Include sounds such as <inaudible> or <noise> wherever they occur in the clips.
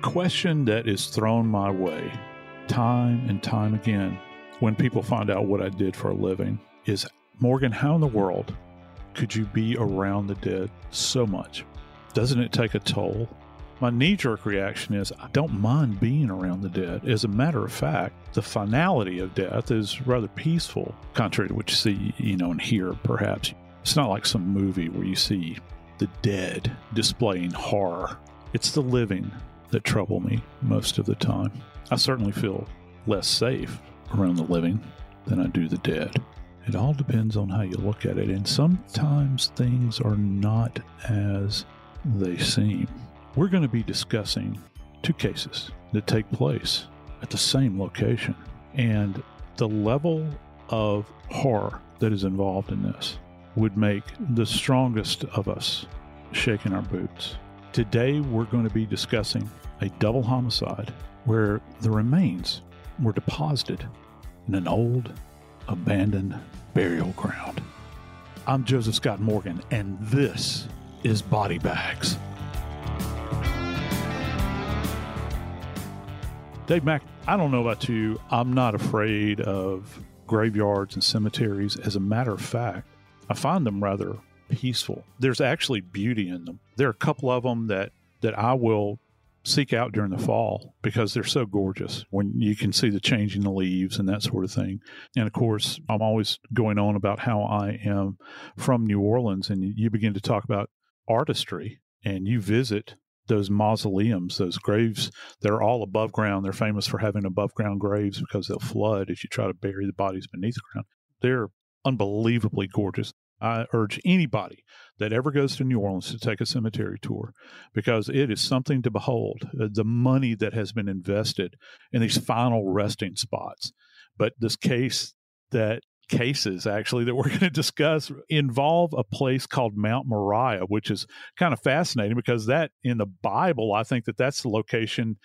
Question that is thrown my way time and time again when people find out what I did for a living is Morgan, how in the world could you be around the dead so much? Doesn't it take a toll? My knee jerk reaction is I don't mind being around the dead. As a matter of fact, the finality of death is rather peaceful, contrary to what you see, you know, and hear perhaps. It's not like some movie where you see the dead displaying horror. It's the living that trouble me most of the time. I certainly feel less safe around the living than I do the dead. It all depends on how you look at it, and sometimes things are not as they seem. We're going to be discussing two cases that take place at the same location, and the level of horror that is involved in this would make the strongest of us shake in our boots. Today, we're going to be discussing a double homicide where the remains were deposited in an old, abandoned burial ground. I'm Joseph Scott Morgan, and this is Body Bags. Dave Mack, I don't know about you. I'm not afraid of graveyards and cemeteries. As a matter of fact, I find them rather peaceful. There's actually beauty in them. There are a couple of them that that I will seek out during the fall because they're so gorgeous when you can see the changing the leaves and that sort of thing. And of course, I'm always going on about how I am from New Orleans and you begin to talk about artistry and you visit those mausoleums, those graves, they're all above ground. They're famous for having above ground graves because they'll flood if you try to bury the bodies beneath ground. They're unbelievably gorgeous. I urge anybody that ever goes to New Orleans to take a cemetery tour because it is something to behold. Uh, the money that has been invested in these final resting spots. But this case that cases actually that <laughs> we're going to discuss involve a place called Mount Moriah, which is kind of fascinating because that in the Bible, I think that that's the location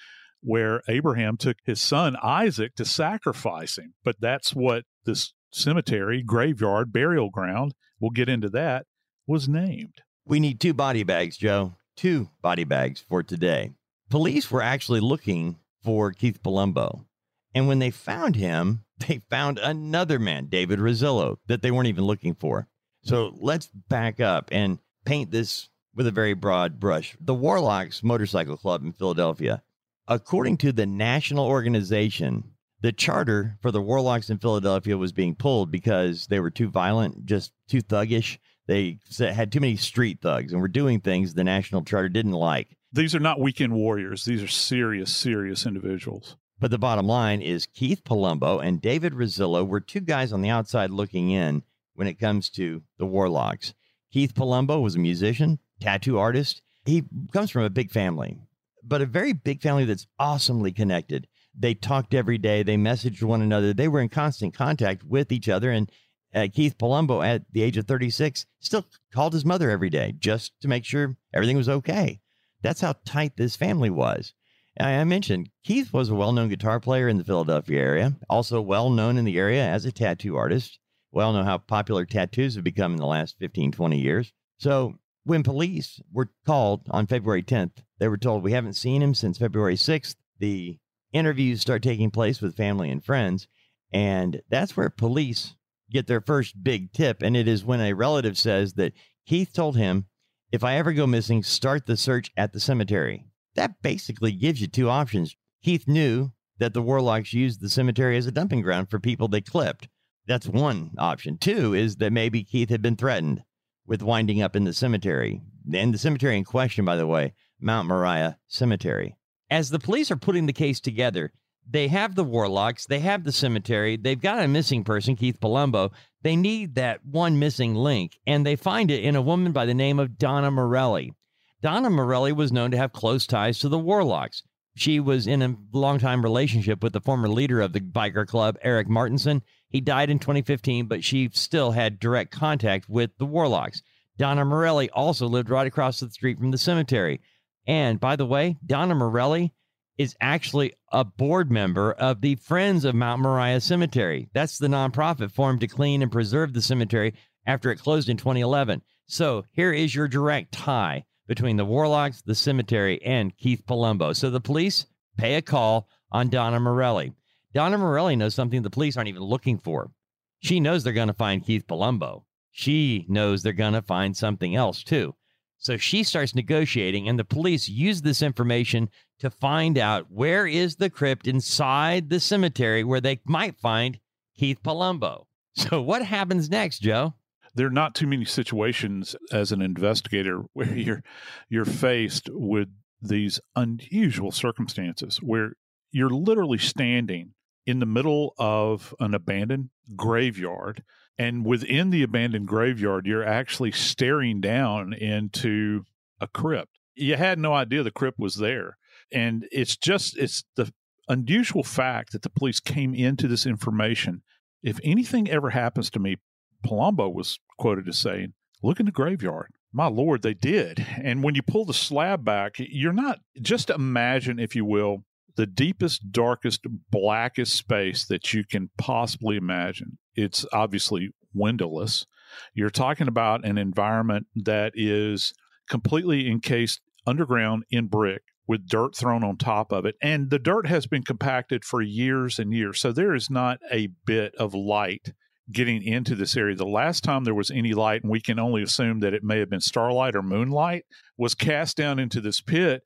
where Abraham took his son Isaac to sacrifice him. But that's what this cemetery, graveyard, burial ground, we'll get into that, was named. We need two body bags, Joe. Two body bags for today. Police were actually looking for Keith Palumbo. And when they found him, <laughs> they found another man, David Rossillo, that they weren't even looking for. So let's back up. And paint this with a very broad brush. The Warlocks Motorcycle Club in Philadelphia, according to the national organization, the charter for the Warlocks in Philadelphia was being pulled because they were too violent, just too thuggish. They had too many street thugs and were doing things the national charter didn't like. These are not weekend warriors. These are serious, serious individuals. But the bottom line is Keith Palumbo and David Rossillo were two guys on the outside looking in when it comes to the Warlocks. Keith Palumbo was a musician, tattoo artist. He comes from a big family, but a very big family that's awesomely connected. They talked every day, they messaged one another, they were in constant contact with each other. And uh, Keith Palumbo, at the age of 36, still called his mother every day just to make sure everything was okay. That's how tight this family was. I mentioned Keith was a well known guitar player in the Philadelphia area, also well known in the area as a tattoo artist. We all know how popular tattoos have become in the last 15, 20 years. So when police were called on February 10th, they were told, We haven't seen him since February 6th. The interviews start taking place with family and friends. And that's where police get their first big tip. And it is when a relative says that Keith told him, If I ever go missing, start the search at the cemetery. That basically gives you two options. Keith knew that the Warlocks used the cemetery as a dumping ground for people they clipped. That's one option. Two is that maybe Keith had been threatened with winding up in the cemetery. And the cemetery in question, by the way, Mount Moriah Cemetery. As the police are putting the case together, they have the Warlocks, they have the cemetery, they've got a missing person, Keith Palumbo. They need that one missing link, and they find it in a woman by the name of Donna Morelli. Donna Morelli was known to have close ties to the Warlocks. She was in a long-time relationship with the former leader of the biker club, Eric Martinson. He died in 2015, but she still had direct contact with the Warlocks. Donna Morelli also lived right across the street from the cemetery. And by the way, Donna Morelli is actually a board member of the Friends of Mount Moriah Cemetery. That's the nonprofit formed to clean and preserve the cemetery after it closed in 2011. So here is your direct tie between the Warlocks, the cemetery, and Keith Palumbo. So the police pay a call on Donna Morelli. Donna Morelli knows something the police aren't even looking for. She knows they're going to find Keith Palumbo. She knows they're going to find something else too. So she starts negotiating, and the police use this information to find out where is the crypt inside the cemetery where they might find Keith Palumbo. <laughs> So what happens next, Joe? there are not too many situations as an investigator <laughs> where you're you're faced with these unusual circumstances where you're literally standing in the middle of an abandoned graveyard and within the abandoned graveyard you're actually staring down into a crypt you had no idea the crypt was there and it's just it's the unusual fact that the police came into this information if anything ever happens to me Palumbo was quoted as saying, Look in the graveyard. My Lord, they did. And when you pull the slab back, you're not, just imagine, if you will, the deepest, darkest, blackest space that you can possibly imagine. It's obviously windowless. You're talking about an environment that is completely encased underground in brick with dirt thrown on top of it. And the dirt has been compacted for years and years. So there is not a bit of light getting into this area. The last time there was any light, and we can only assume that it may have been starlight or moonlight, was cast down into this pit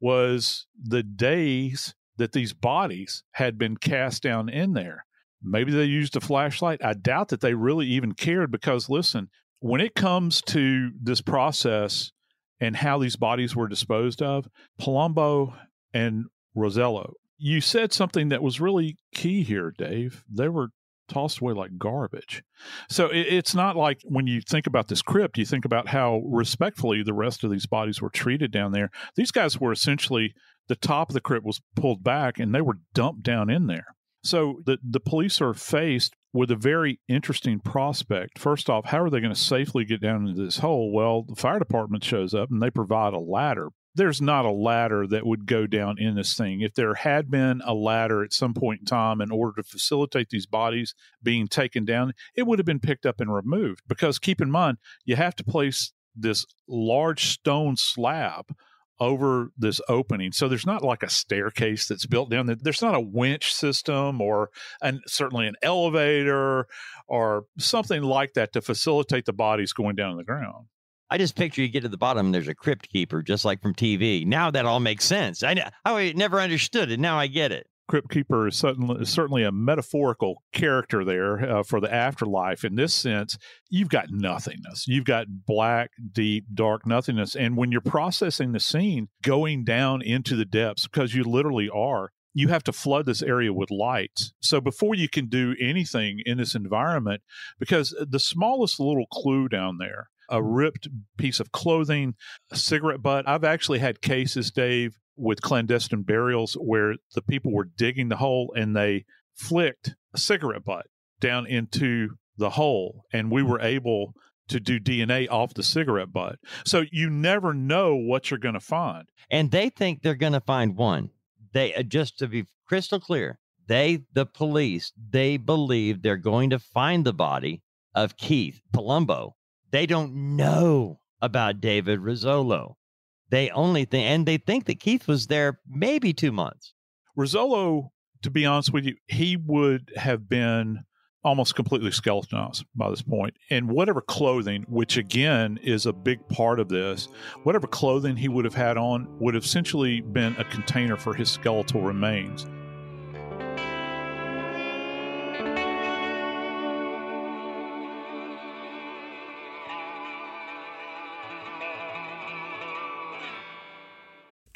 was the days that these bodies had been cast down in there. Maybe they used a flashlight. I doubt that they really even cared because, listen, when it comes to this process and how these bodies were disposed of, Palumbo and Rossillo, you said something that was really key here, Dave. They were tossed away like garbage. So it, it's not like when you think about this crypt, you think about how respectfully the rest of these bodies were treated down there. These guys were essentially the top of the crypt was pulled back and they were dumped down in there. So the the police are faced with a very interesting prospect. First off, how are they going to safely get down into this hole? Well, the fire department shows up and they provide a ladder there's not a ladder that would go down in this thing. If there had been a ladder at some point in time in order to facilitate these bodies being taken down, it would have been picked up and removed. Because keep in mind, you have to place this large stone slab over this opening. So there's not like a staircase that's built down. There's not a winch system or and certainly an elevator or something like that to facilitate the bodies going down the ground. I just picture you get to the bottom and there's a crypt keeper, just like from TV. Now that all makes sense. I, I never understood it. Now I get it. Crypt Keeper is certainly, certainly a metaphorical character there uh, for the afterlife. In this sense, you've got nothingness. You've got black, deep, dark nothingness. And when you're processing the scene, going down into the depths, because you literally are, you have to flood this area with lights. So before you can do anything in this environment, because the smallest little clue down there, a ripped piece of clothing, a cigarette butt. I've actually had cases, Dave, with clandestine burials where the people were digging the hole and they flicked a cigarette butt down into the hole, and we were able to do DNA off the cigarette butt. So you never know what you're going to find. And they think they're going to find one. They uh, just to be crystal clear, they the police, they believe they're going to find the body of Keith Palumbo. They don't know about David Rizzolo. They only think, and they think that Keith was there maybe two months. Rizzolo, to be honest with you, he would have been almost completely skeletonized by this point. And whatever clothing, which again is a big part of this, whatever clothing he would have had on would have essentially been a container for his skeletal remains.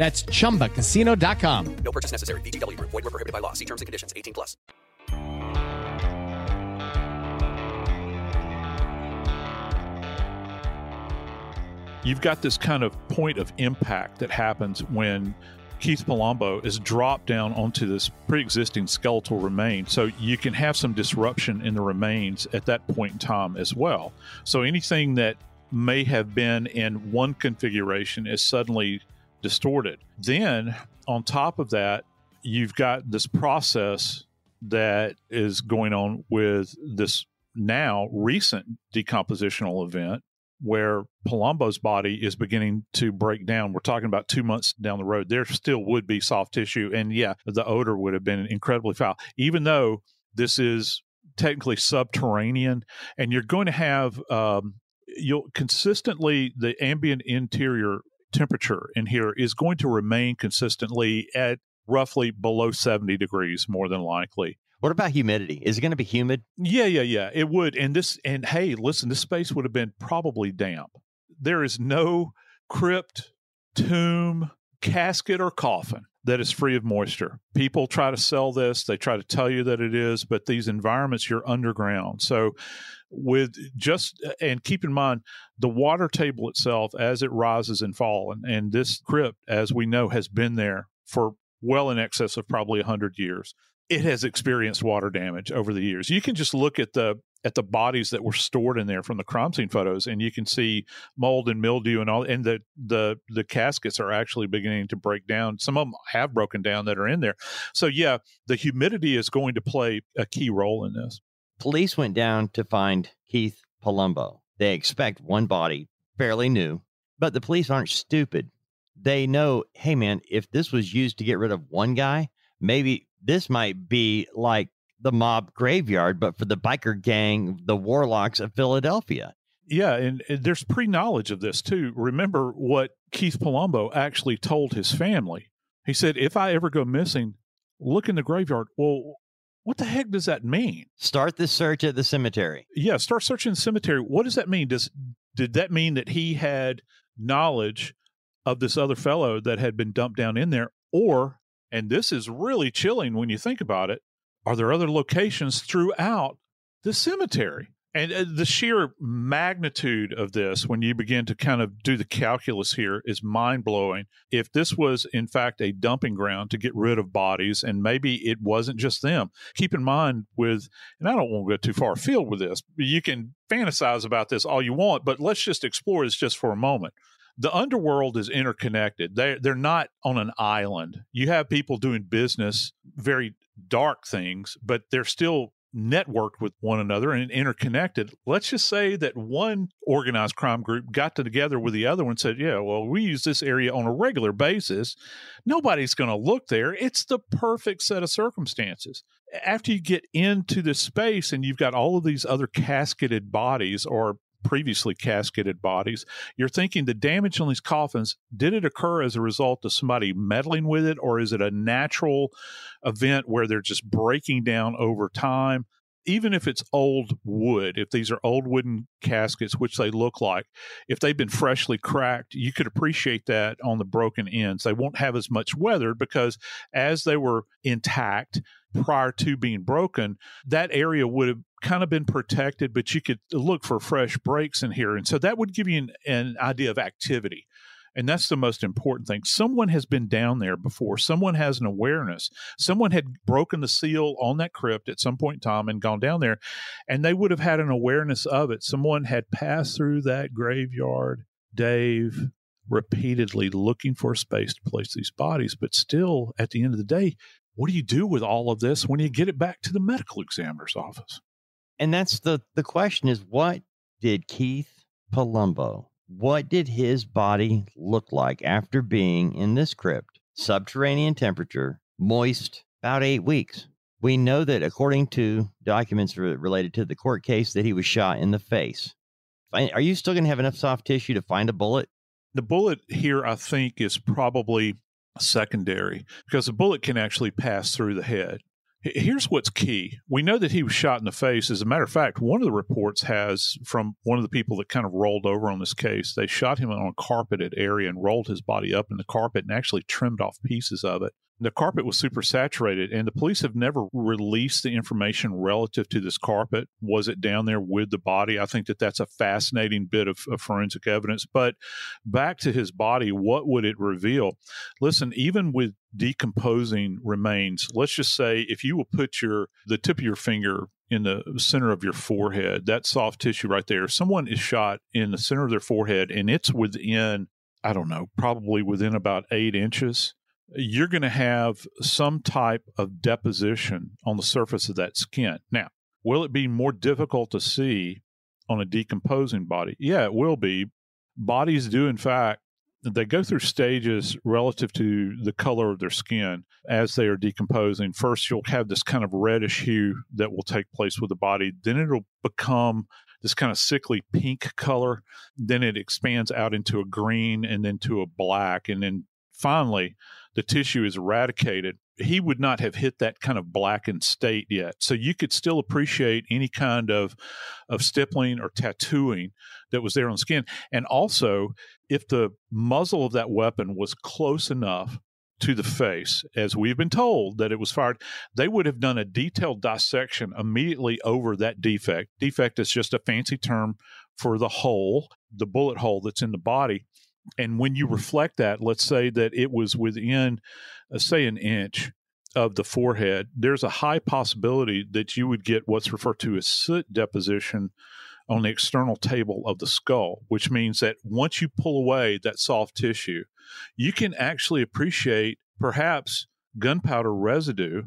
That's ChumbaCasino.com. No purchase necessary. VGW. Void were prohibited by law. See terms and conditions. 18 plus. You've got this kind of point of impact that happens when Keith Palumbo is dropped down onto this pre-existing skeletal remain. So you can have some disruption in the remains at that point in time as well. So anything that may have been in one configuration is suddenly distorted. Then, on top of that, you've got this process that is going on with this now recent decompositional event where Palumbo's body is beginning to break down. We're talking about two months down the road. There still would be soft tissue. And yeah, the odor would have been incredibly foul, even though this is technically subterranean and you're going to have um, you'll consistently the ambient interior temperature in here is going to remain consistently at roughly below 70 degrees more than likely. What about humidity? Is it going to be humid? Yeah, yeah, yeah. It would. And this and hey, listen, this space would have been probably damp. There is no crypt, tomb, casket or coffin that is free of moisture. People try to sell this, they try to tell you that it is, but these environments you're underground. So with just uh, and keep in mind the water table itself as it rises and falls and, and this crypt as we know has been there for well in excess of probably 100 years. It has experienced water damage over the years. You can just look at the at the bodies that were stored in there from the crime scene photos and you can see mold and mildew and all and the the the caskets are actually beginning to break down. Some of them have broken down that are in there. So yeah the humidity is going to play a key role in this Police went down to find Keith Palumbo. They expect one body, fairly new, but the police aren't stupid. they know, hey, man, if this was used to get rid of one guy, maybe this might be like the mob graveyard, but for the biker gang, the warlocks of Philadelphia. Yeah, and, and there's pre knowledge of this too. Remember what Keith Palumbo actually told his family. He said, If I ever go missing, look in the graveyard. Well, what the heck does that mean? Start the search at the cemetery. Yeah, start searching the cemetery. What does that mean? Does did that mean that he had knowledge of this other fellow that had been dumped down in there? Or, and this is really chilling when you think about it, are there other locations throughout the cemetery? And uh, the sheer magnitude of this, when you begin to kind of do the calculus here, is mind blowing. If this was, in fact, a dumping ground to get rid of bodies, and maybe it wasn't just them, keep in mind with, and I don't want to go too far afield with this, you can fantasize about this all you want, but let's just explore this just for a moment the underworld is interconnected. They they're not on an island. You have people doing business, very dark things, but they're still networked with one another and interconnected. Let's just say that one organized crime group got together with the other one and said, Yeah, well, we use this area on a regular basis. Nobody's going to look there. It's the perfect set of circumstances. After you get into the space and you've got all of these other casketed bodies or previously casketed bodies. You're thinking the damage on these coffins, did it occur as a result of somebody meddling with it, or is it a natural event where they're just breaking down over time? Even if it's old wood, if these are old wooden caskets, which they look like, if they've been freshly cracked, you could appreciate that on the broken ends. They won't have as much weather because as they were intact, prior to being broken, that area would have kind of been protected, but you could look for fresh breaks in here. And so that would give you an, an idea of activity. And that's the most important thing. Someone has been down there before. Someone has an awareness. Someone had broken the seal on that crypt at some point in time and gone down there, and they would have had an awareness of it. Someone had passed through that graveyard, Dave, repeatedly looking for a space to place these bodies. But still, at the end of the day, what do you do with all of this when you get it back to the medical examiner's office? And that's the the question is what did Keith Palumbo, what did his body look like after being in this crypt? Subterranean temperature, moist, about 8 weeks. We know that according to documents related to the court case that he was shot in the face. Are you still going to have enough soft tissue to find a bullet? The bullet here, I think, is probably secondary because a bullet can actually pass through the head. Here's what's key. We know that he was shot in the face. As a matter of fact, one of the reports has from one of the people that kind of rolled over on this case, they shot him on a carpeted area and rolled his body up in the carpet and actually trimmed off pieces of it the carpet was super saturated and the police have never released the information relative to this carpet. Was it down there with the body? I think that that's a fascinating bit of, of, forensic evidence. But back to his body what would it reveal? Listen even with decomposing remains let's just say if you will put your the tip of your finger in the center of your forehead that soft tissue right there someone is shot in the center of their forehead and it's within i don't know probably within about eight inches you're going to have some type of deposition on the surface of that skin. Now, will it be more difficult to see on a decomposing body? Yeah, it will be. Bodies do, in fact, they go through stages relative to the color of their skin as they are decomposing. First, you'll have this kind of reddish hue that will take place with the body. Then it'll become this kind of sickly pink color. Then it expands out into a green and then to a black. And then finally, the tissue is eradicated, he would not have hit that kind of blackened state yet. So you could still appreciate any kind of of stippling or tattooing that was there on the skin. And also, if the muzzle of that weapon was close enough to the face, as we've been told that it was fired, they would have done a detailed dissection immediately over that defect. Defect is just a fancy term for the hole, the bullet hole that's in the body. And when you reflect that, let's say that it was within, uh, say, an inch of the forehead, there's a high possibility that you would get what's referred to as soot deposition on the external table of the skull, which means that once you pull away that soft tissue, you can actually appreciate perhaps gunpowder residue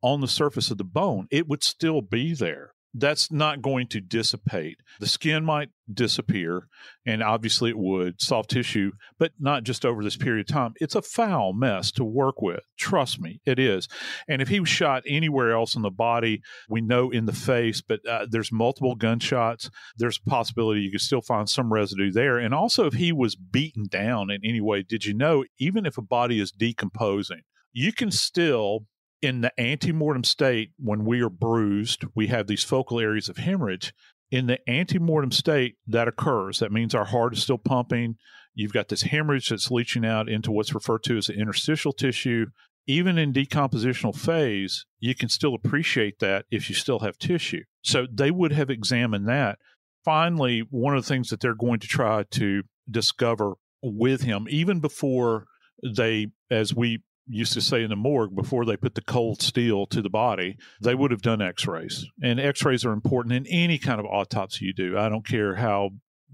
on the surface of the bone. It would still be there. That's not going to dissipate. The skin might disappear, and obviously it would, soft tissue, but not just over this period of time. It's a foul mess to work with. Trust me, it is. And if he was shot anywhere else in the body, we know in the face, but uh, there's multiple gunshots. There's a possibility you could still find some residue there. And also, if he was beaten down in any way, did you know, even if a body is decomposing, you can still in the antemortem state, when we are bruised, we have these focal areas of hemorrhage. In the antemortem state, that occurs. That means our heart is still pumping. You've got this hemorrhage that's leaching out into what's referred to as the interstitial tissue. Even in decompositional phase, you can still appreciate that if you still have tissue. So they would have examined that. Finally, one of the things that they're going to try to discover with him, even before they, as we used to say in the morgue before they put the cold steel to the body, they mm-hmm. would have done x rays. And x rays are important in any kind of autopsy you do. I don't care how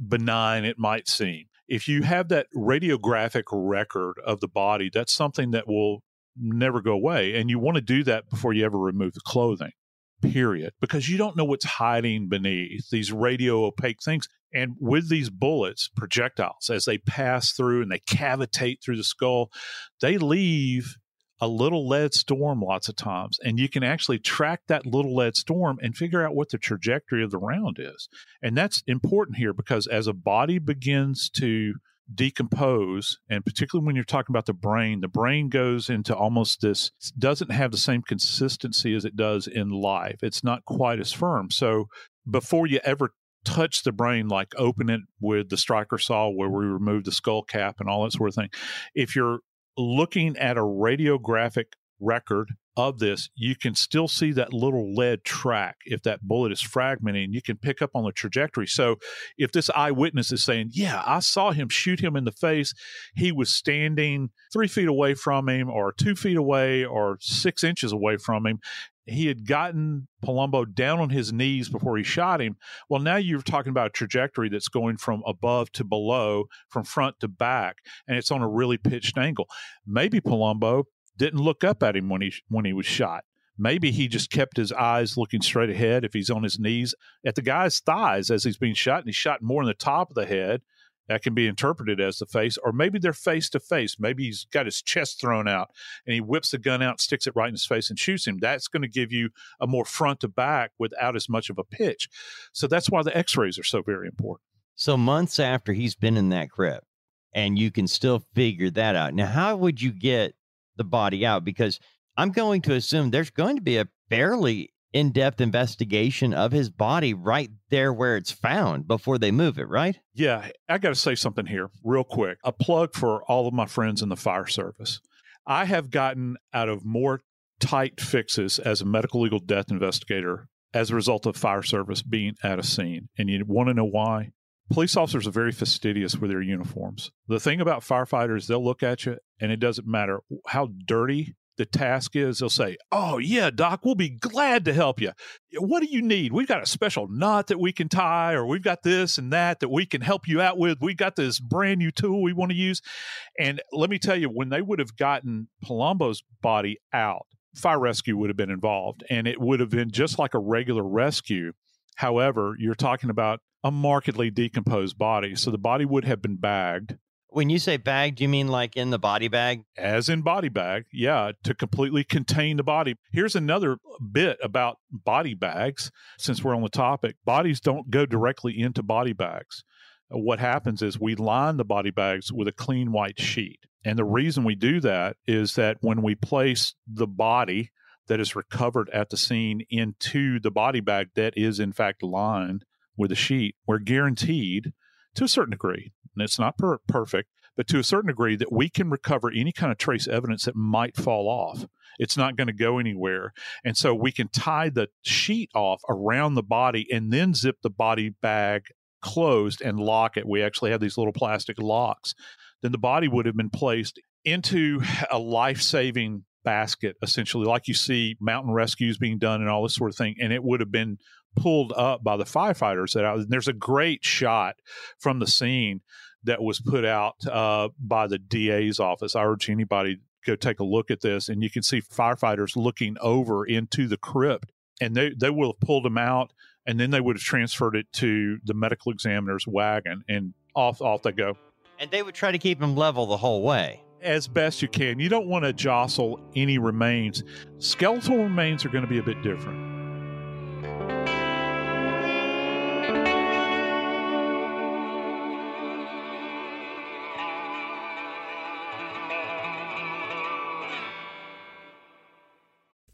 benign it might seem. If you have that radiographic record of the body, that's something that will never go away. And you want to do that before you ever remove the clothing, period, because you don't know what's hiding beneath these radio opaque things. And with these bullets, projectiles, as they pass through and they cavitate through the skull, they leave a little lead storm lots of times. And you can actually track that little lead storm and figure out what the trajectory of the round is. And that's important here because as a body begins to decompose and particularly when you're talking about the brain the brain goes into almost this doesn't have the same consistency as it does in life it's not quite as firm so before you ever touch the brain, like open it with the Stryker saw where we remove the skull cap and all that sort of thing. If you're looking at a radiographic record of this, you can still see that little lead track if that bullet is fragmenting. You can pick up on the trajectory. So if this eyewitness is saying, Yeah, I saw him shoot him in the face, he was standing three feet away from him, or two feet away, or six inches away from him, he had gotten Palumbo down on his knees before he shot him. Well, now you're talking about a trajectory that's going from above to below, from front to back, and it's on a really pitched angle. Maybe Palumbo didn't look up at him when he when he was shot. Maybe he just kept his eyes looking straight ahead if he's on his knees at the guy's thighs as he's being shot, and he's shot more in the top of the head that can be interpreted as the face, or maybe they're face to face. Maybe he's got his chest thrown out and he whips the gun out, sticks it right in his face, and shoots him. That's going to give you a more front to back without as much of a pitch. So that's why the x rays are so very important. So, months after he's been in that crypt, and you can still figure that out. Now, how would you get the body out? Because I'm going to assume there's going to be a fairly in depth investigation of his body right there where it's found before they move it, right? Yeah, I got to say something here real quick. A plug for all of my friends in the fire service. I have gotten out of more tight fixes as a medical legal death investigator as a result of fire service being at a scene. And you want to know why? Police officers are very fastidious with their uniforms. The thing about firefighters, they'll look at you and it doesn't matter how dirty the task is, they'll say, Oh, yeah, doc, we'll be glad to help you. What do you need? We've got a special knot that we can tie, or we've got this and that that we can help you out with. We've got this brand new tool we want to use. And let me tell you, when they would have gotten Palumbo's body out, fire rescue would have been involved, and it would have been just like a regular rescue. However, you're talking about a markedly decomposed body. So the body would have been bagged when you say bag, do you mean like in the body bag? As in body bag, yeah, to completely contain the body. Here's another bit about body bags, since we're on the topic. Bodies don't go directly into body bags. What happens is we line the body bags with a clean white sheet. And the reason we do that is that when we place the body that is recovered at the scene into the body bag that is in fact lined with a sheet, we're guaranteed to a certain degree, and it's not per- perfect, but to a certain degree that we can recover any kind of trace evidence that might fall off. It's not going to go anywhere. And so we can tie the sheet off around the body and then zip the body bag closed and lock it. We actually have these little plastic locks. Then the body would have been placed into a life saving basket, essentially, like you see mountain rescues being done and all this sort of thing. And it would have been pulled up by the firefighters that out. There's a great shot from the scene that was put out uh, by the DA's office. I urge anybody go take a look at this, and you can see firefighters looking over into the crypt and they they will have pulled them out, and then they would have transferred it to the medical examiner's wagon, and off off they go. And they would try to keep them level the whole way. As best you can. You don't want to jostle any remains. Skeletal remains are going to be a bit different.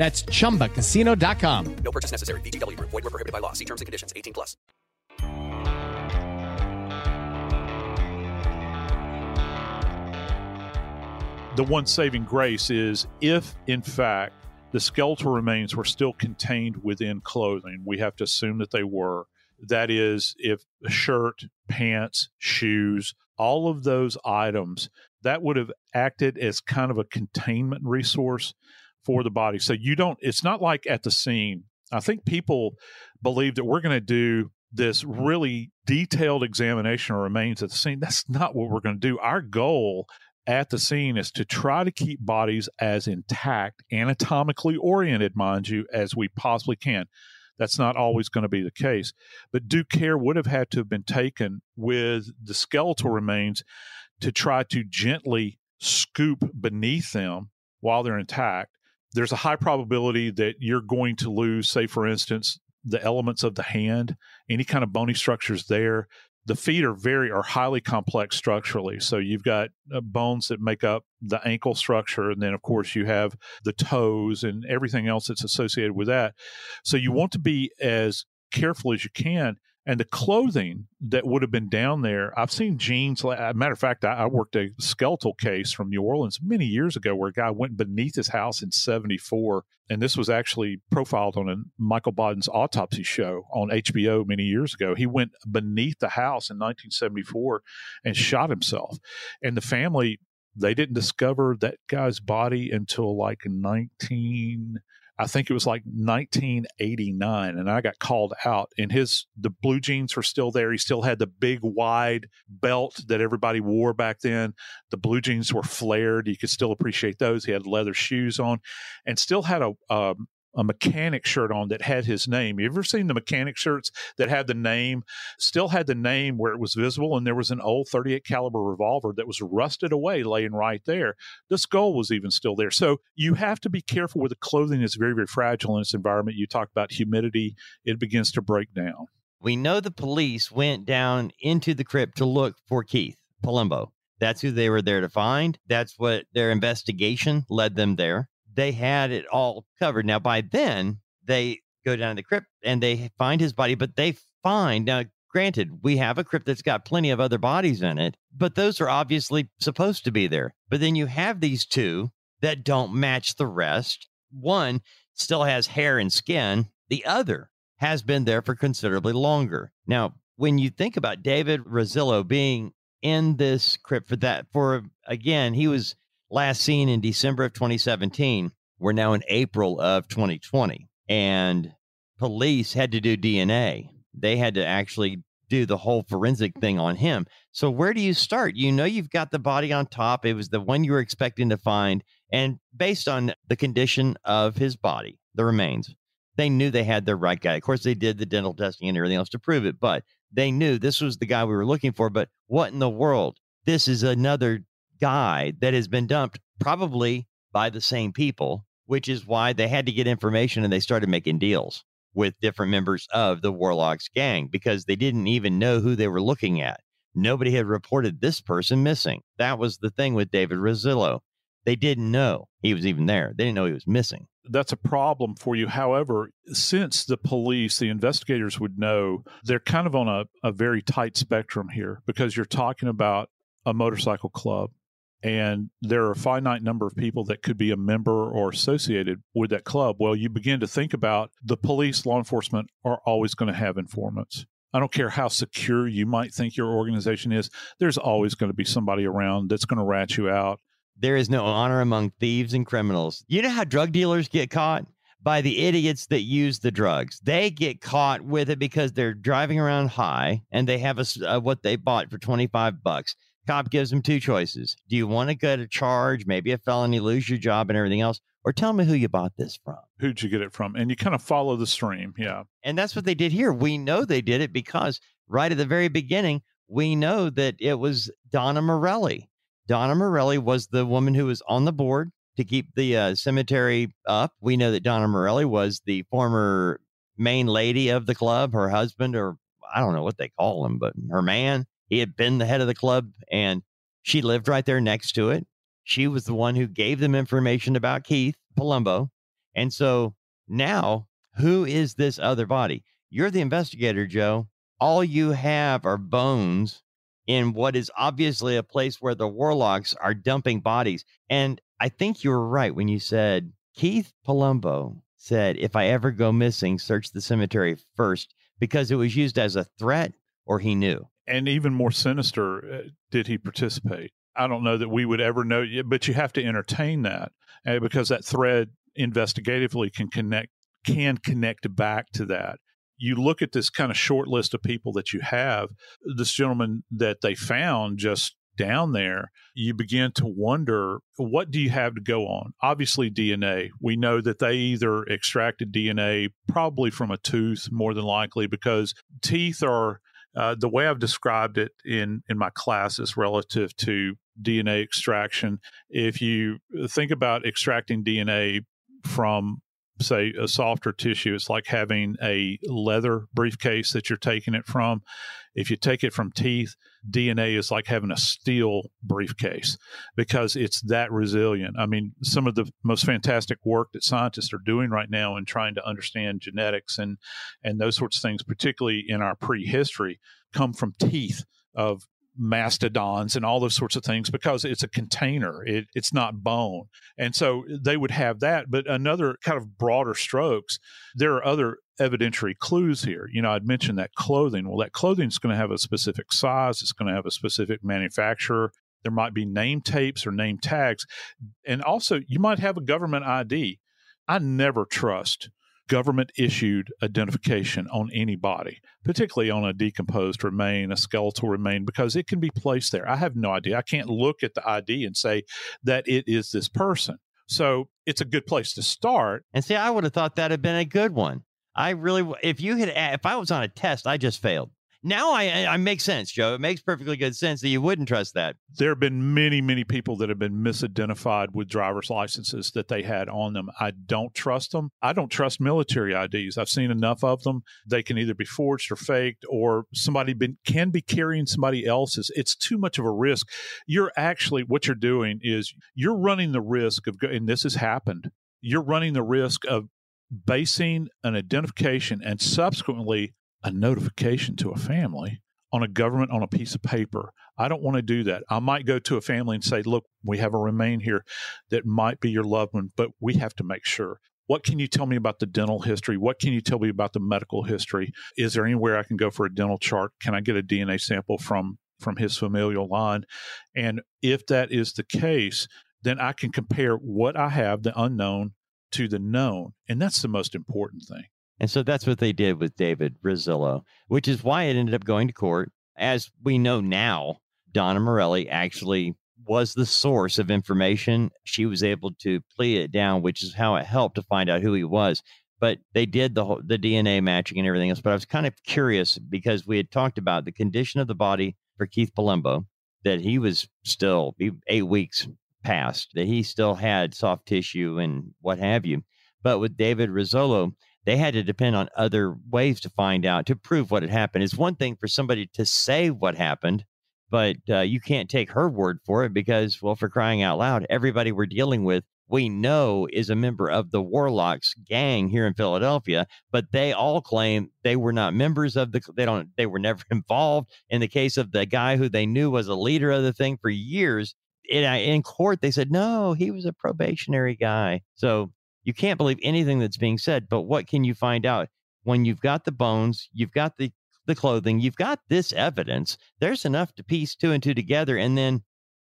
That's chumbacasino.com. No purchase necessary. VGW Group. Void were prohibited by law. See terms and conditions. 18 plus. the one saving grace is if, in fact, the skeletal remains were still contained within clothing, we have to assume that they were. That is, if a shirt, pants, shoes, all of those items, that would have acted as kind of a containment resource for the body. So you don't, it's not like at the scene. I think people believe that we're going to do this really detailed examination of remains at the scene. That's not what we're going to do. Our goal at the scene is to try to keep bodies as intact, anatomically oriented, mind you, as we possibly can. That's not always going to be the case. But due care would have had to have been taken with the skeletal remains to try to gently scoop beneath them while they're intact. There's a high probability that you're going to lose, say, for instance, the elements of the hand, any kind of bony structures there. The feet are very are highly complex structurally. So you've got uh, bones that make up the ankle structure and then of course you have the toes and everything else that's associated with that. So you want to be as careful as you can and the clothing that would have been down there i've seen jeans matter of fact I, I, worked a skeletal case from new orleans many years ago where a guy went beneath his house in 74 and this was actually profiled on a michael Baden's autopsy show on hbo many years ago. He went beneath the house in 1974 and shot himself. And the family they didn't discover that guy's body until like 19 I think it was like 1989, and I got called out. And his the blue jeans were still there. He still had the big wide belt that everybody wore back then. The blue jeans were flared. You could still appreciate those. He had leather shoes on, and still had a um, a mechanic shirt on that had his name. You ever seen the mechanic shirts that had the name, still had the name where it was visible, and there was an old 38 caliber revolver that was rusted away laying right there. The skull was even still there. So you have to be careful with the clothing. It's very, very fragile in its environment. You talk about humidity, it begins to break down. We know the police went down into the crypt to look for Keith Palumbo. That's who they were there to find. That's what their investigation led them there they had it all covered. Now, by then, they go down to the crypt and they find his body, but they find now. Granted, we have a crypt that's got plenty of other bodies in it, but those are obviously supposed to be there. But then you have these two that don't match the rest. One still has hair and skin, the other has been there for considerably longer. Now, when you think about David Rossillo being in this crypt for that, for again, he was last seen in December of 2017. We're now in April of 2020. And police had to do DNA. They had to actually do the whole forensic thing on him. So where do you start? You know you've got the body on top. It was the one you were expecting to find. And based on the condition of his body, the remains, they knew they had the right guy. Of course, they did the dental testing and everything else to prove it, but they knew this was the guy we were looking for. But what in the world? This is another guy that has been dumped, probably by the same people, which is why they had to get information and they started making deals with different members of the Warlocks gang because they didn't even know who they were looking at. Nobody had reported this person missing. That was the thing with David Rossillo. They didn't know he was even there. They didn't know he was missing. That's a problem for you. However, since the police, the investigators would know, they're kind of on a, a very tight spectrum here because you're talking about a motorcycle club and there are a finite number of people that could be a member or associated with that club. Well, you begin to think about the police, law enforcement are always going to have informants. I don't care how secure you might think your organization is, there's always going to be somebody around that's going to rat you out. There is no honor among thieves and criminals. You know how drug dealers get caught? By the idiots that use the drugs. They get caught with it because they're driving around high and they have a, uh, what they bought for 25 bucks. Cop gives them two choices. Do you want to go to charge, maybe a felony, lose your job and everything else? Or tell me who you bought this from. Who'd you get it from? And you kind of follow the stream. Yeah. And that's what they did here. We know they did it because right at the very beginning, we know that it was Donna Morelli. Donna Morelli was the woman who was on the board to keep the uh, cemetery up. We know that Donna Morelli was the former main lady of the club, her husband, or I don't know what they call him, but her man. He had been the head of the club and she lived right there next to it. She was the one who gave them information about Keith Palumbo. And so now, who is this other body? You're the investigator, Joe. All you have are bones in what is obviously a place where the warlocks are dumping bodies. And I think you were right when you said Keith Palumbo said, if I ever go missing, search the cemetery first because it was used as a threat or he knew. And even more sinister, uh, did he participate? I don't know that we would ever know, but you have to entertain that uh, because that thread investigatively can connect can connect back to that. You look at this kind of short list of people that you have. This gentleman that they found just down there, you begin to wonder what do you have to go on? Obviously, DNA. We know that they either extracted DNA probably from a tooth, more than likely, because teeth are uh, the way I've described it in in my classes relative to DNA extraction, if you think about extracting DNA from say a softer tissue. It's like having a leather briefcase that you're taking it from. If you take it from teeth dna is like having a steel briefcase because it's that resilient. I mean some of the most fantastic work that scientists are doing right now in trying to understand genetics and and those sorts of things particularly in our prehistory come from teeth of mastodons and all those sorts of things because it's a container. It, it's not bone. And so they would have that but another kind of broader strokes there are other evidentiary clues here. You know i'd mentioned that clothing. Well that clothing is going to have a specific size. It's going to have a specific manufacturer. There might be name tapes or name tags. And also you might have a government id i never trust government issued identification on any body, particularly on a decomposed remain, a skeletal remain, because it can be placed there. I have no idea. I can't look at the ID and say that it is this person. So it's a good place to start. And see, I would have thought that had been a good one. I really, if you had, if I was on a test, I just failed. Now I, I make sense, Joe. It makes perfectly good sense that you wouldn't trust that. There have been many, many people that have been misidentified with driver's licenses that they had on them. I don't trust them. I don't trust military IDs. I've seen enough of them. They can either be forged or faked, or somebody been, can be carrying somebody else's. It's too much of a risk. You're actually what you're doing is you're running the risk of, and this has happened. You're running the risk of basing an identification and subsequently a notification to a family on a government on a piece of paper. I don't want to do that. I might go to a family and say, look, we have a remain here that might be your loved one, but we have to make sure. What can you tell me about the dental history? What can you tell me about the medical history? Is there anywhere I can go for a dental chart? Can I get a DNA sample from from his familial line? And if that is the case, then I can compare what I have, the unknown, to the known. And that's the most important thing And so that's what they did with David Rossillo, which is why it ended up going to court. As we know now, Donna Morelli actually was the source of information. She was able to plea it down, which is how it helped to find out who he was. But they did the whole, the DNA matching and everything else. But I was kind of curious because we had talked about the condition of the body for Keith Palumbo, that he was still eight weeks past, that he still had soft tissue and what have you. But with David Rossillo, they had to depend on other ways to find out to prove what had happened. It's one thing for somebody to say what happened, but uh, you can't take her word for it because, well, for crying out loud, everybody we're dealing with, we know is a member of the Warlocks gang here in Philadelphia, but they all claim they were not members of the, they don't, they were never <laughs> involved. In the case of the guy who they knew was a leader of the thing for years, in, in court, they said, no, he was a probationary guy. So you can't believe anything that's being said. But what can you find out? When you've got the bones, you've got the the clothing, you've got this evidence. There's enough to piece two and two together and then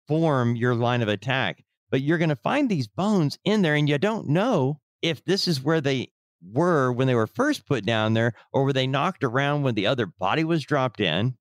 form your line of attack. But you're going to find these bones in there, and you don't know if this is where they were when they were first put down there, or were they knocked around when the other body was dropped in.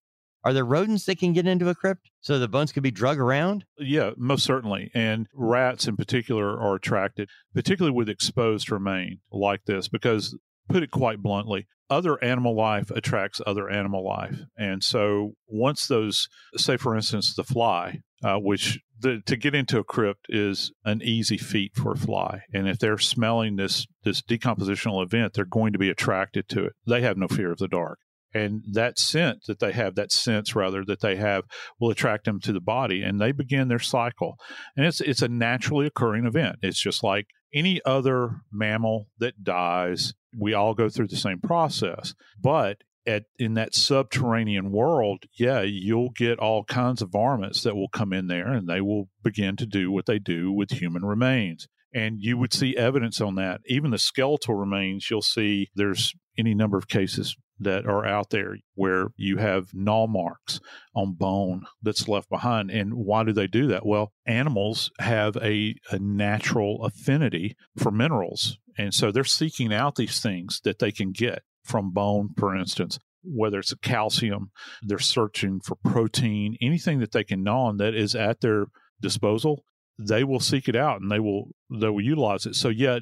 Are there rodents that can get into a crypt so the bones could be drug around? Yeah, most certainly. And rats in particular are attracted, particularly with exposed remain like this, because put it quite bluntly, other animal life attracts other animal life. And so once those, say, for instance, the fly, uh, which the, to get into a crypt is an easy feat for a fly. And if they're smelling this, this decompositional event, they're going to be attracted to it. They have no fear of the dark. And that scent that they have, that sense rather that they have, will attract them to the body, and they begin their cycle. And it's it's a naturally occurring event. It's just like any other mammal that dies we all go through the same process. But at in that subterranean world, yeah, you'll get all kinds of varmints that will come in there and they will begin to do what they do with human remains. And you would see evidence on that. Even the skeletal remains, you'll see there's any number of cases that are out there where you have gnaw marks on bone that's left behind. And why do they do that? Well, animals have a, a natural affinity for minerals and so they're seeking out these things that they can get from bone, for instance, whether it's a calcium, they're searching for protein, anything that they can gnaw on that is at their disposal, they will seek it out and they will they will utilize it. So yeah,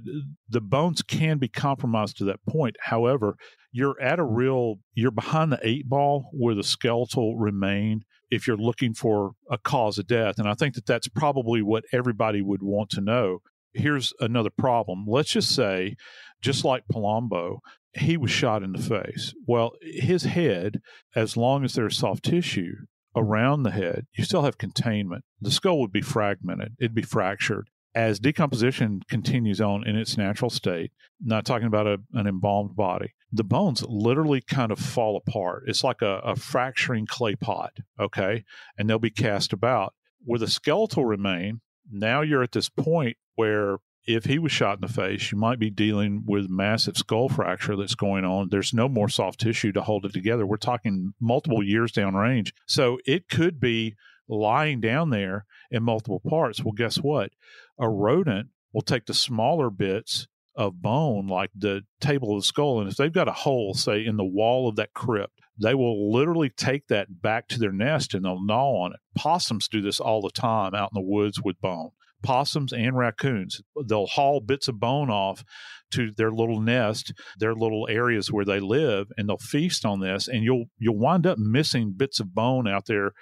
the bones can be compromised to that point. However, you're at a real you're behind the eight ball where the skeletal remain if you're looking for a cause of death. And I think that that's probably what everybody would want to know here's another problem. Let's just say, just like Palumbo, he was shot in the face. Well, his head, as long as there's soft tissue around the head, you still have containment. The skull would be fragmented, it'd be fractured. As decomposition continues on in its natural state, not talking about a, an embalmed body, the bones literally kind of fall apart. It's like a, a fracturing clay pot, okay? And they'll be cast about. Where the skeletal remain, now you're at this point where if he was shot in the face, you might be dealing with massive skull fracture that's going on. There's no more soft tissue to hold it together. We're talking multiple years down range. So it could be lying down there in multiple parts. Well, guess what? A rodent will take the smaller bits of bone, like the table of the skull, and if they've got a hole, say, in the wall of that crypt, they will literally take that back to their nest and they'll gnaw on it. Possums do this all the time out in the woods with bone possums and raccoons. They'll haul bits of bone off to their little nest, their little areas where they live, and they'll feast on this. And you'll you'll wind up missing bits of bone out there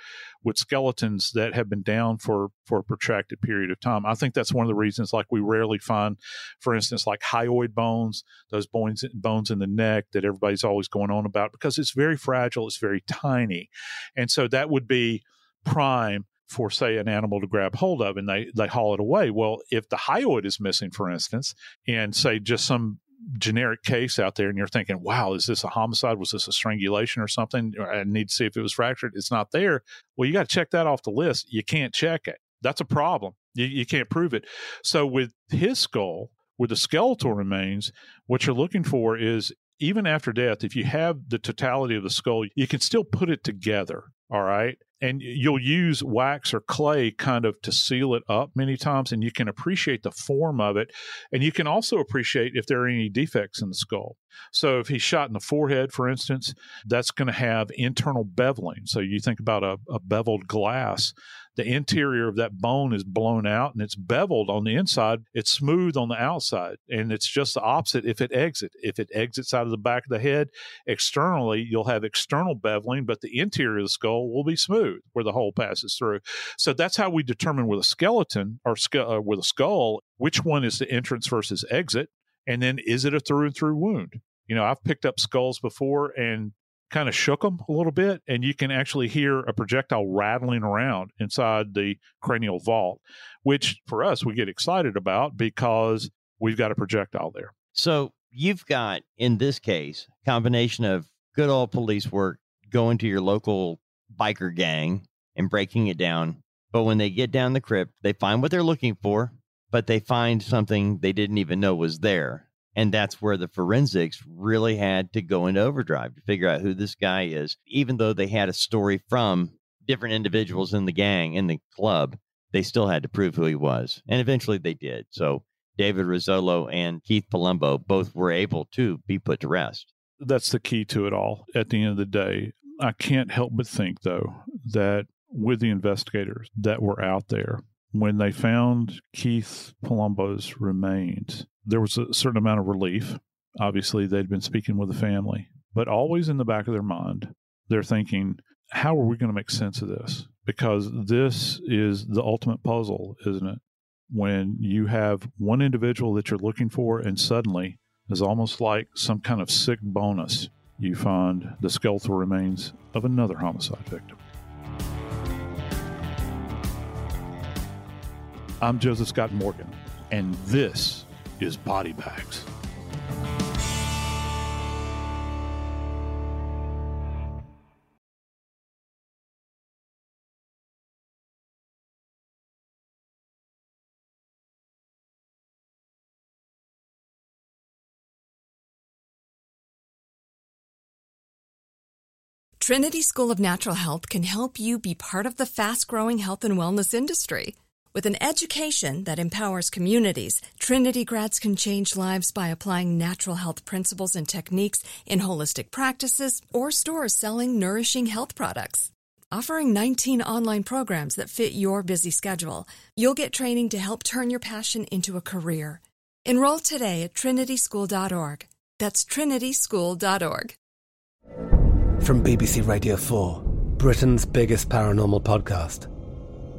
with skeletons that have been down for for a protracted period of time. I think that's one of the reasons, like we rarely find, for instance, like hyoid bones, those bones bones in the neck that everybody's always going on about because it's very fragile, it's very tiny, and so that would be prime for say an animal to grab hold of and they they haul it away. Well if the hyoid is missing for instance and say just some generic case out there and you're thinking wow is this a homicide? Was this a strangulation or something? I need to see if it was fractured? It's not there. Well you got to check that off the list. You can't check it. That's a problem. You, you can't prove it. So with his skull with the skeletal remains what you're looking for is even after death if you have the totality of the skull you can still put it together all right and you'll use wax or clay kind of to seal it up many times and you can appreciate the form of it and you can also appreciate if there are any defects in the skull. So if he's shot in the forehead for instance that's going to have internal beveling. So you think about a, a beveled glass the interior of that bone is blown out and it's beveled on the inside. It's smooth on the outside and it's just the opposite if it exits if it exits out of the back of the head externally you'll have external beveling but the interior of the skull will be smooth where the hole passes through. So that's how we determine with a skeleton or uh, with a skull which one is the entrance versus exit and then is it a through and through wound? You know i've picked up skulls before and kind of shook them a little bit, and you can actually hear a projectile rattling around inside the cranial vault, which for us we get excited about because we've got a projectile there. So you've got in this case combination of good old police work, going to your local biker gang and breaking it down. But when they get down the crypt, they find what they're looking for, but they find something they didn't even know was there. And that's where the forensics really had to go into overdrive to figure out who this guy is. Even though they had a story from different individuals in the gang, in the club, they still had to prove who he was. And eventually they did. So David Rossillo and Keith Palumbo both were able to be put to rest. That's the key to it all. At the end of the day, I can't help but think, though, that with the investigators that were out there, when they found Keith Palumbo's remains, there was a certain amount of relief. Obviously, they'd been speaking with the family, but always in the back of their mind, they're thinking, how are we going to make sense of this? Because this is the ultimate puzzle, isn't it? When you have one individual that you're looking for, and suddenly, is almost like some kind of sick bonus, you find the skeletal remains of another homicide victim. I'm Joseph Scott Morgan, and this is body bags. Trinity School of Natural Health can help you be part of the fast growing health and wellness industry. With an education that empowers communities, Trinity grads can change lives by applying natural health principles and techniques in holistic practices or stores selling nourishing health products. Offering 19 online programs that fit your busy schedule, you'll get training to help turn your passion into a career. Enroll today at trinityschool.org. That's trinityschool.org. From BBC Radio 4, Britain's biggest paranormal podcast